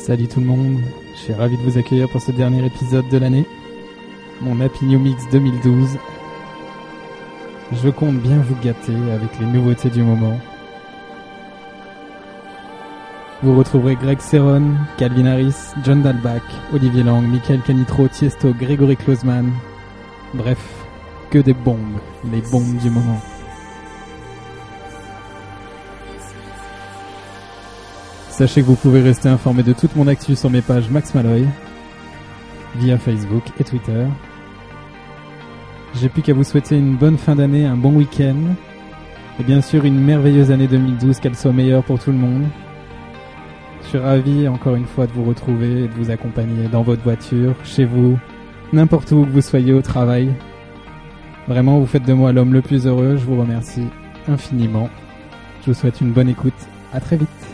Salut tout le monde, je suis ravi de vous accueillir pour ce dernier épisode de l'année, mon Happy New Mix 2012. Je compte bien vous gâter avec les nouveautés du moment. Vous retrouverez Greg Serron, Calvin Harris, John Dalbach, Olivier Lang, Michael Canitro, Tiesto, Grégory Klosman. Bref, que des bombes, les bombes du moment. Sachez que vous pouvez rester informé de toute mon actu sur mes pages Max Malloy, via Facebook et Twitter. J'ai plus qu'à vous souhaiter une bonne fin d'année, un bon week-end, et bien sûr une merveilleuse année 2012, qu'elle soit meilleure pour tout le monde. Je suis ravi encore une fois de vous retrouver et de vous accompagner dans votre voiture, chez vous, n'importe où que vous soyez au travail. Vraiment, vous faites de moi l'homme le plus heureux, je vous remercie infiniment. Je vous souhaite une bonne écoute, à très vite.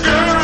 girl.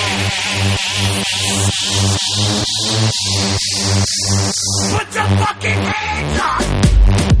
Put your fucking hands up!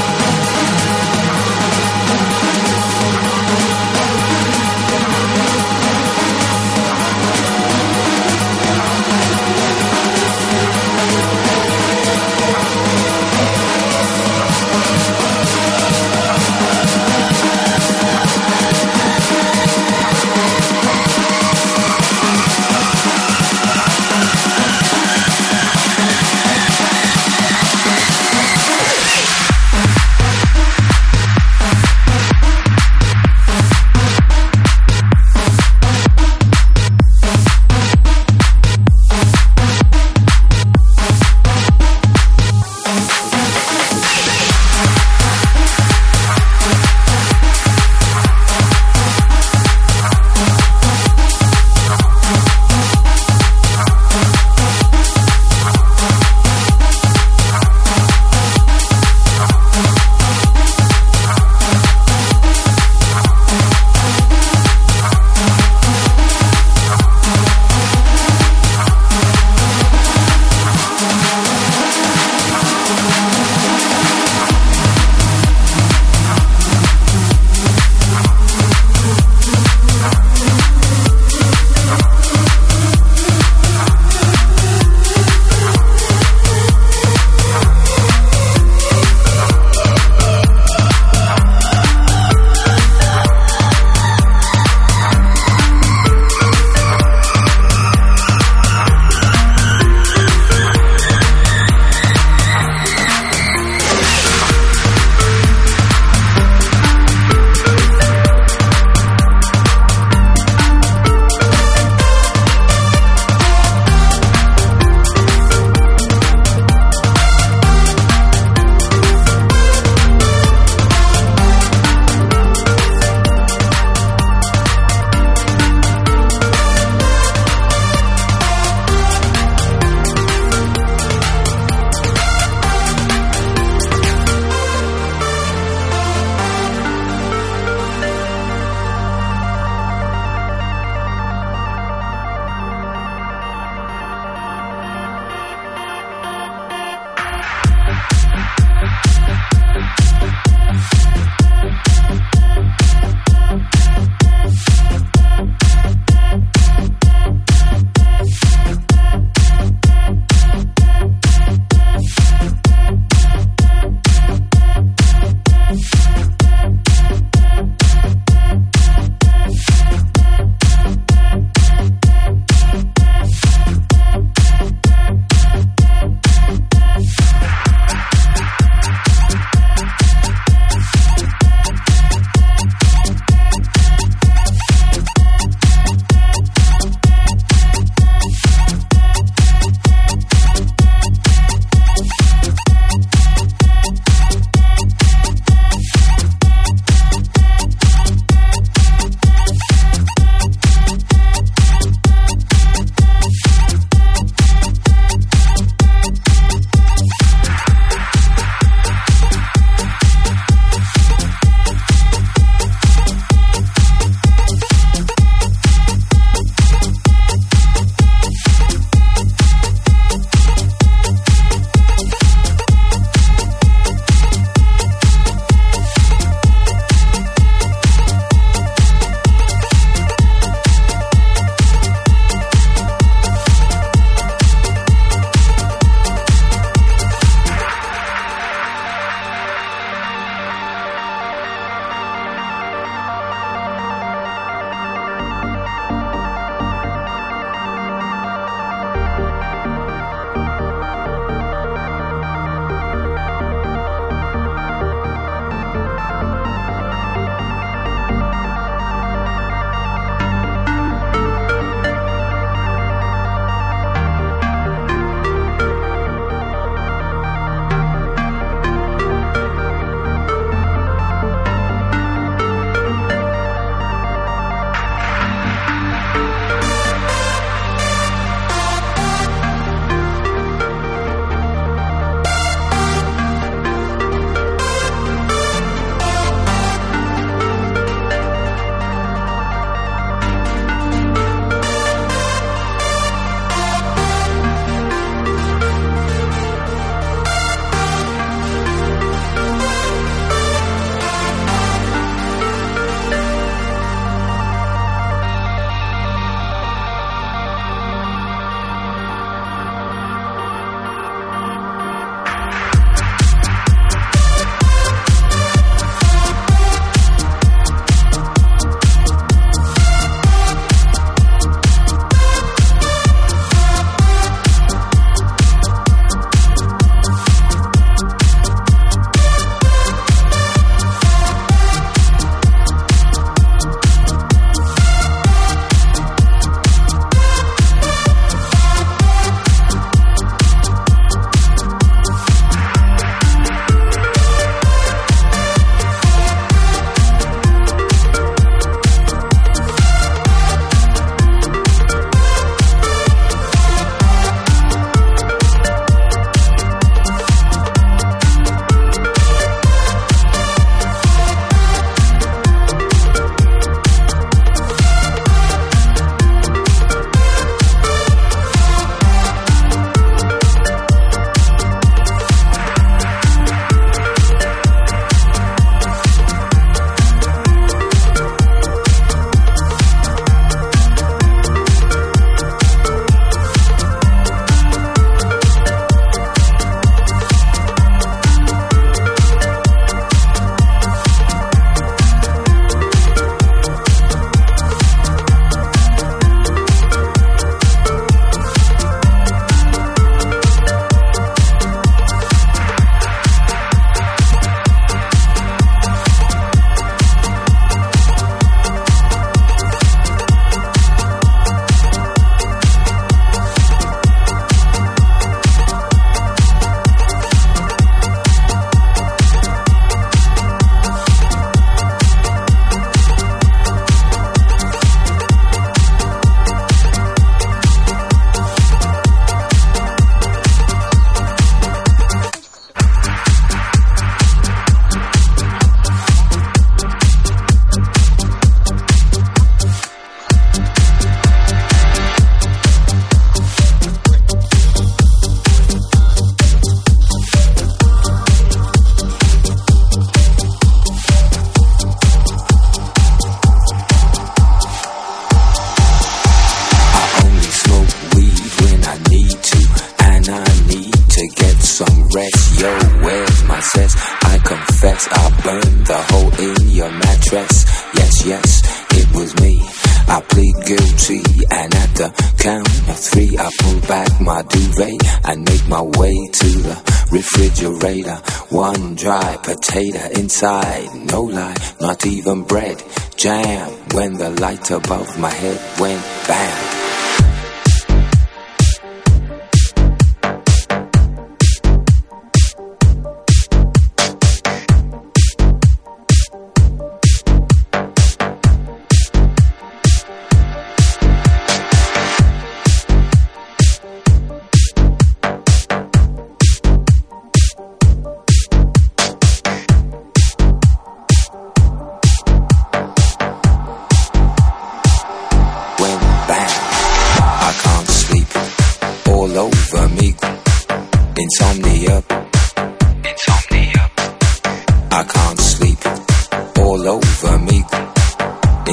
light above my head went bam.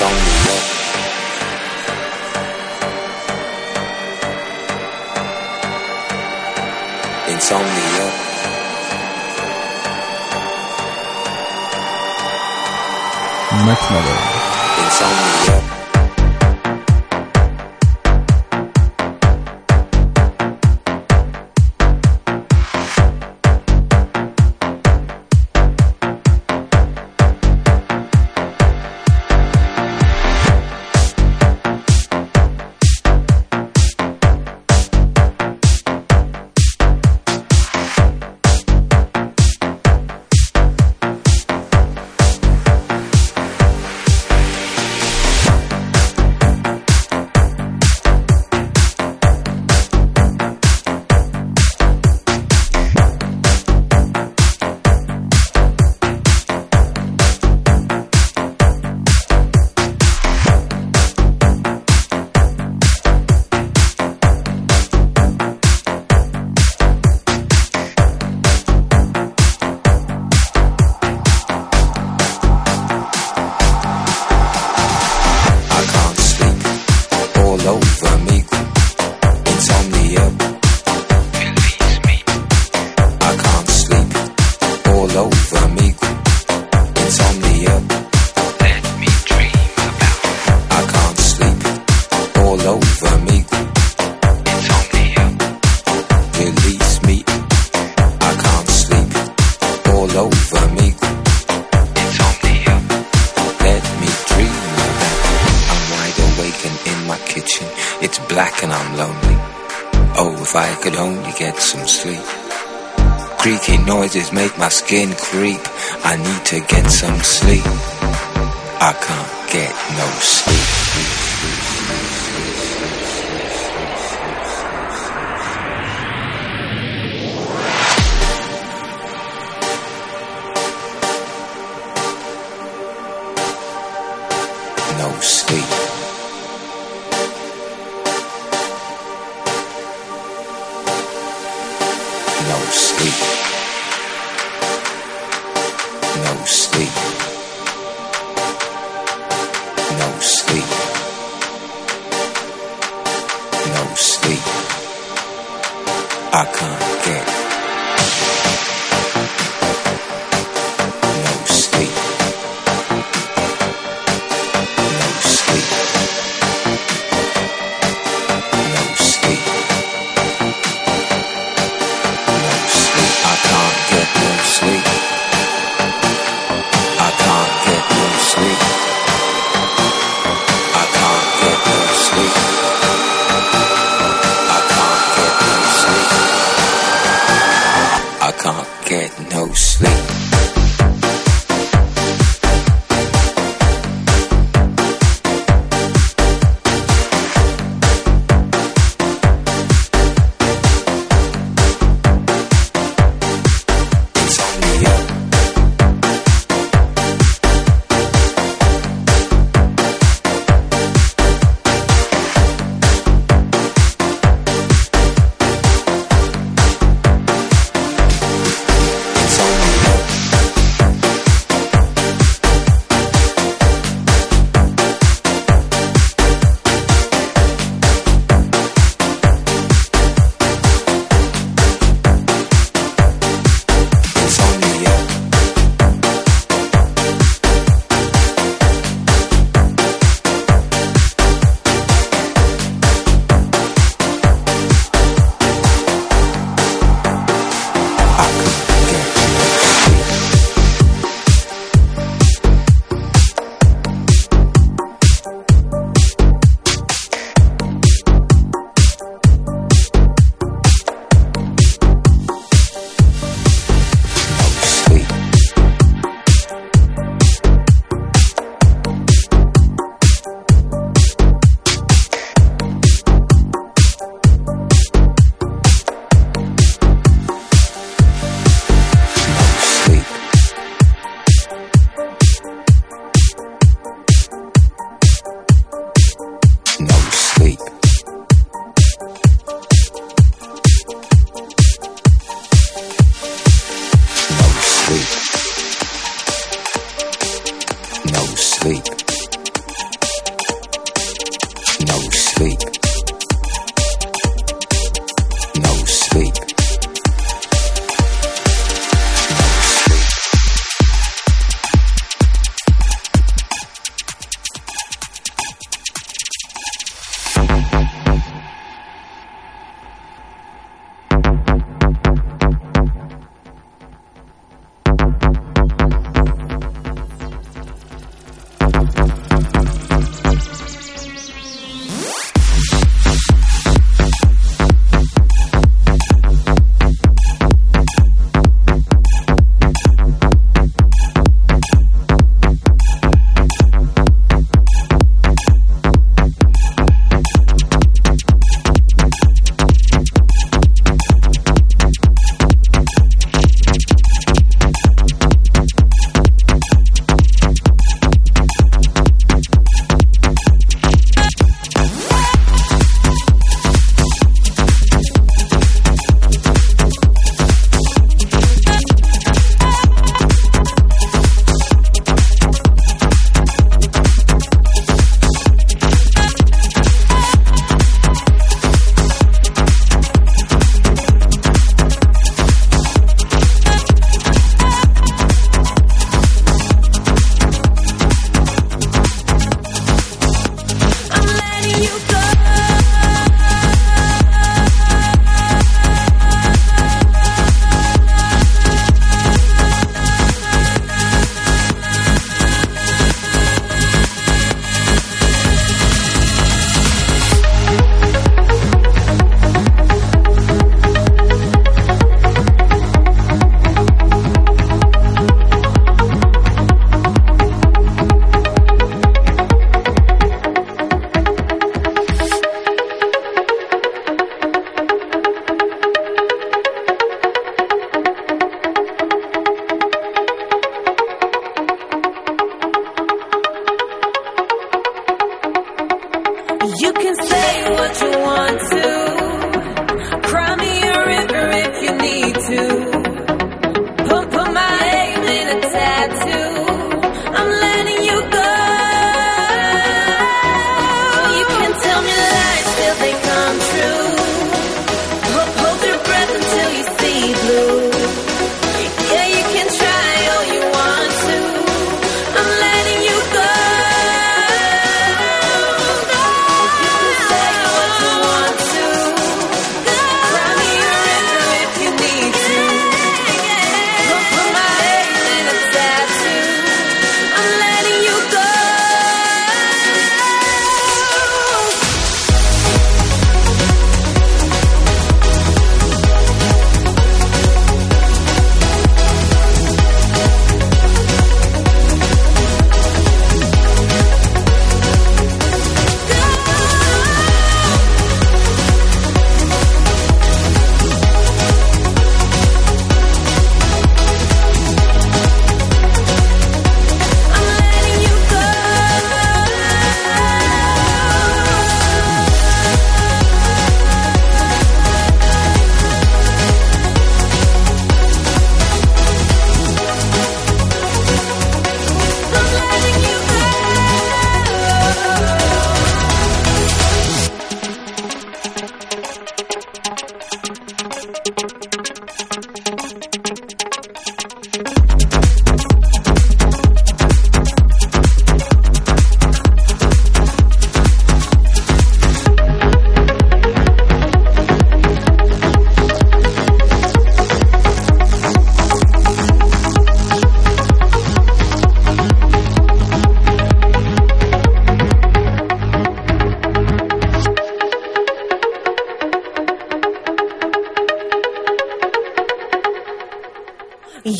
Insomnia. Insomnia. Max. Insomnia. noises make my skin creep. I need to get some sleep. I can't get no sleep. no sleep.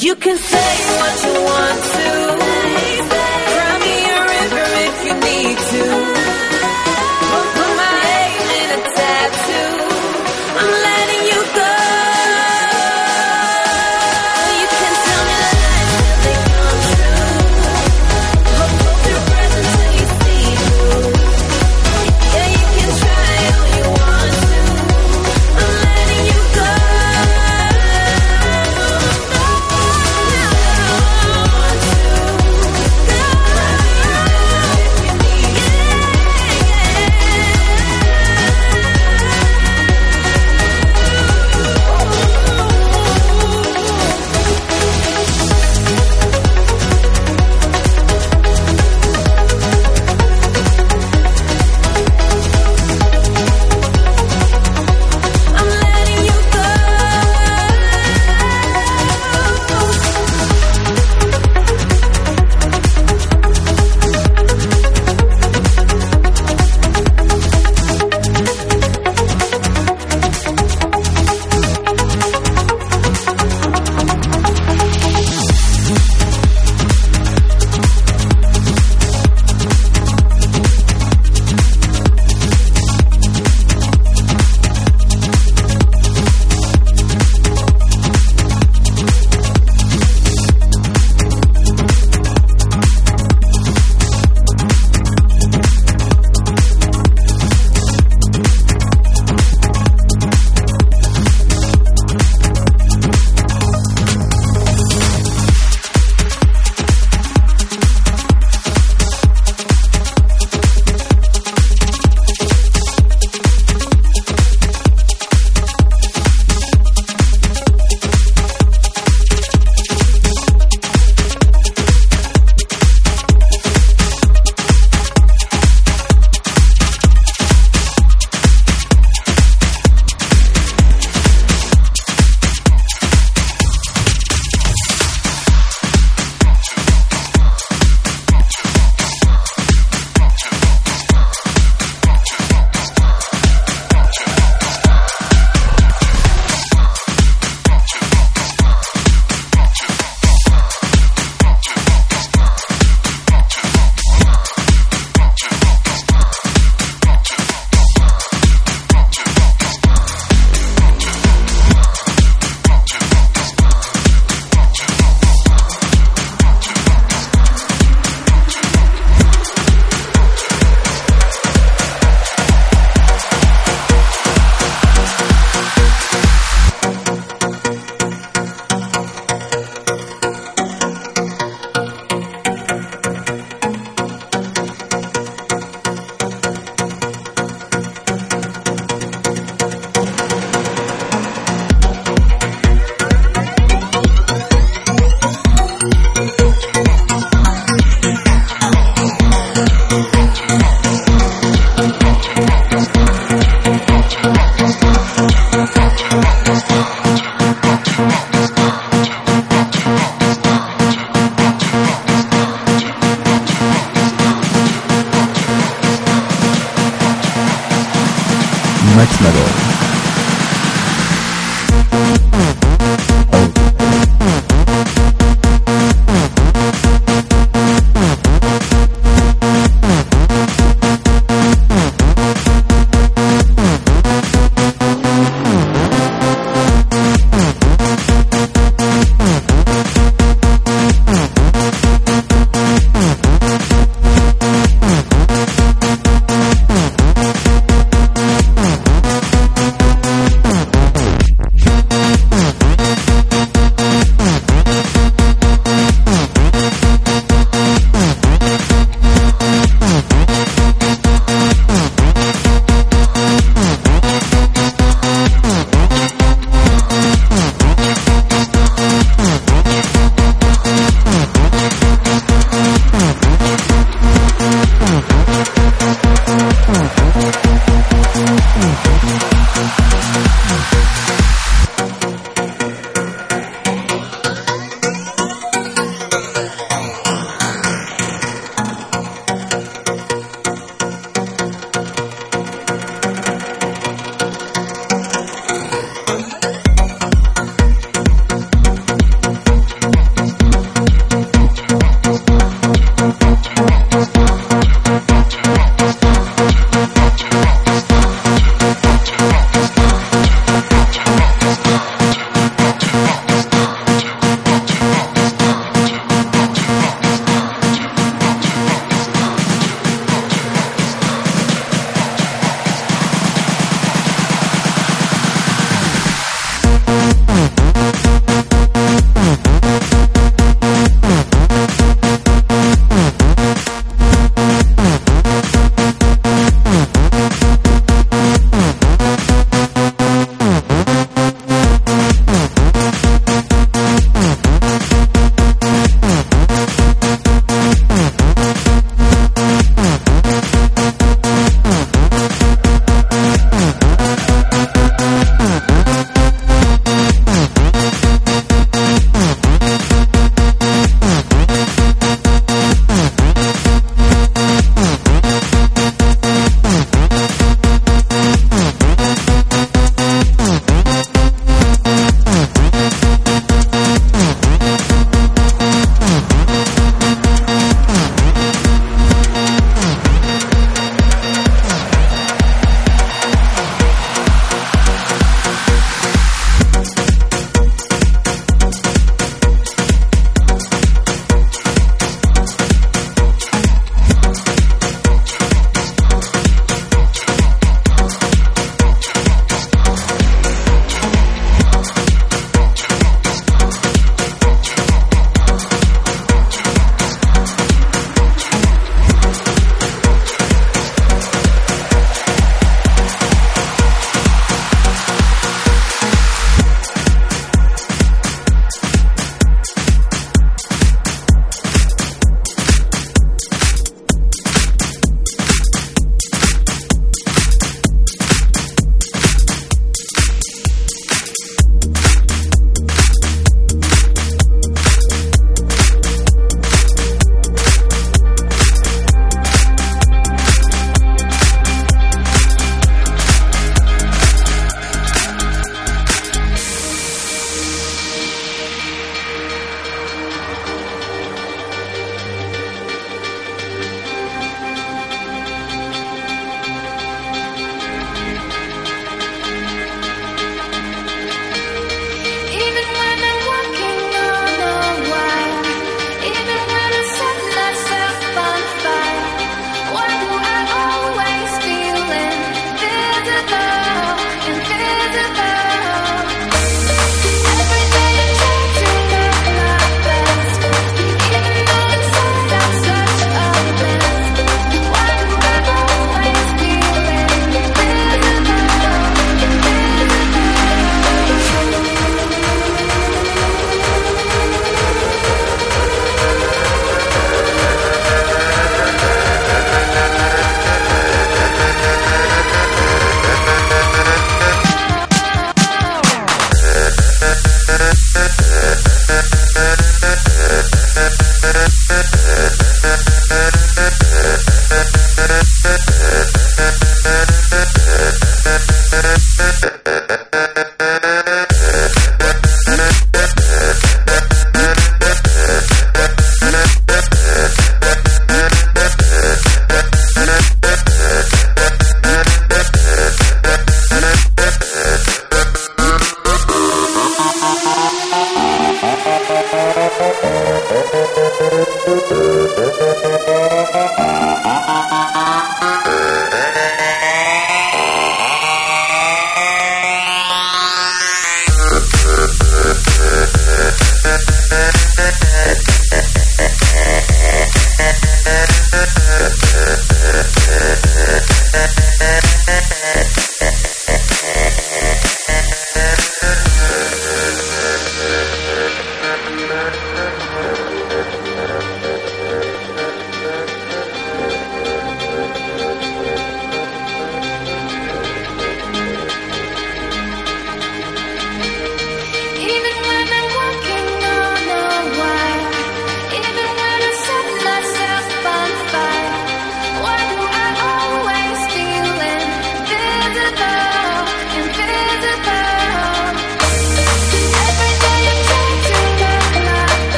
You can say what you want to.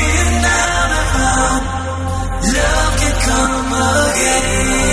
Looking down upon love can come again.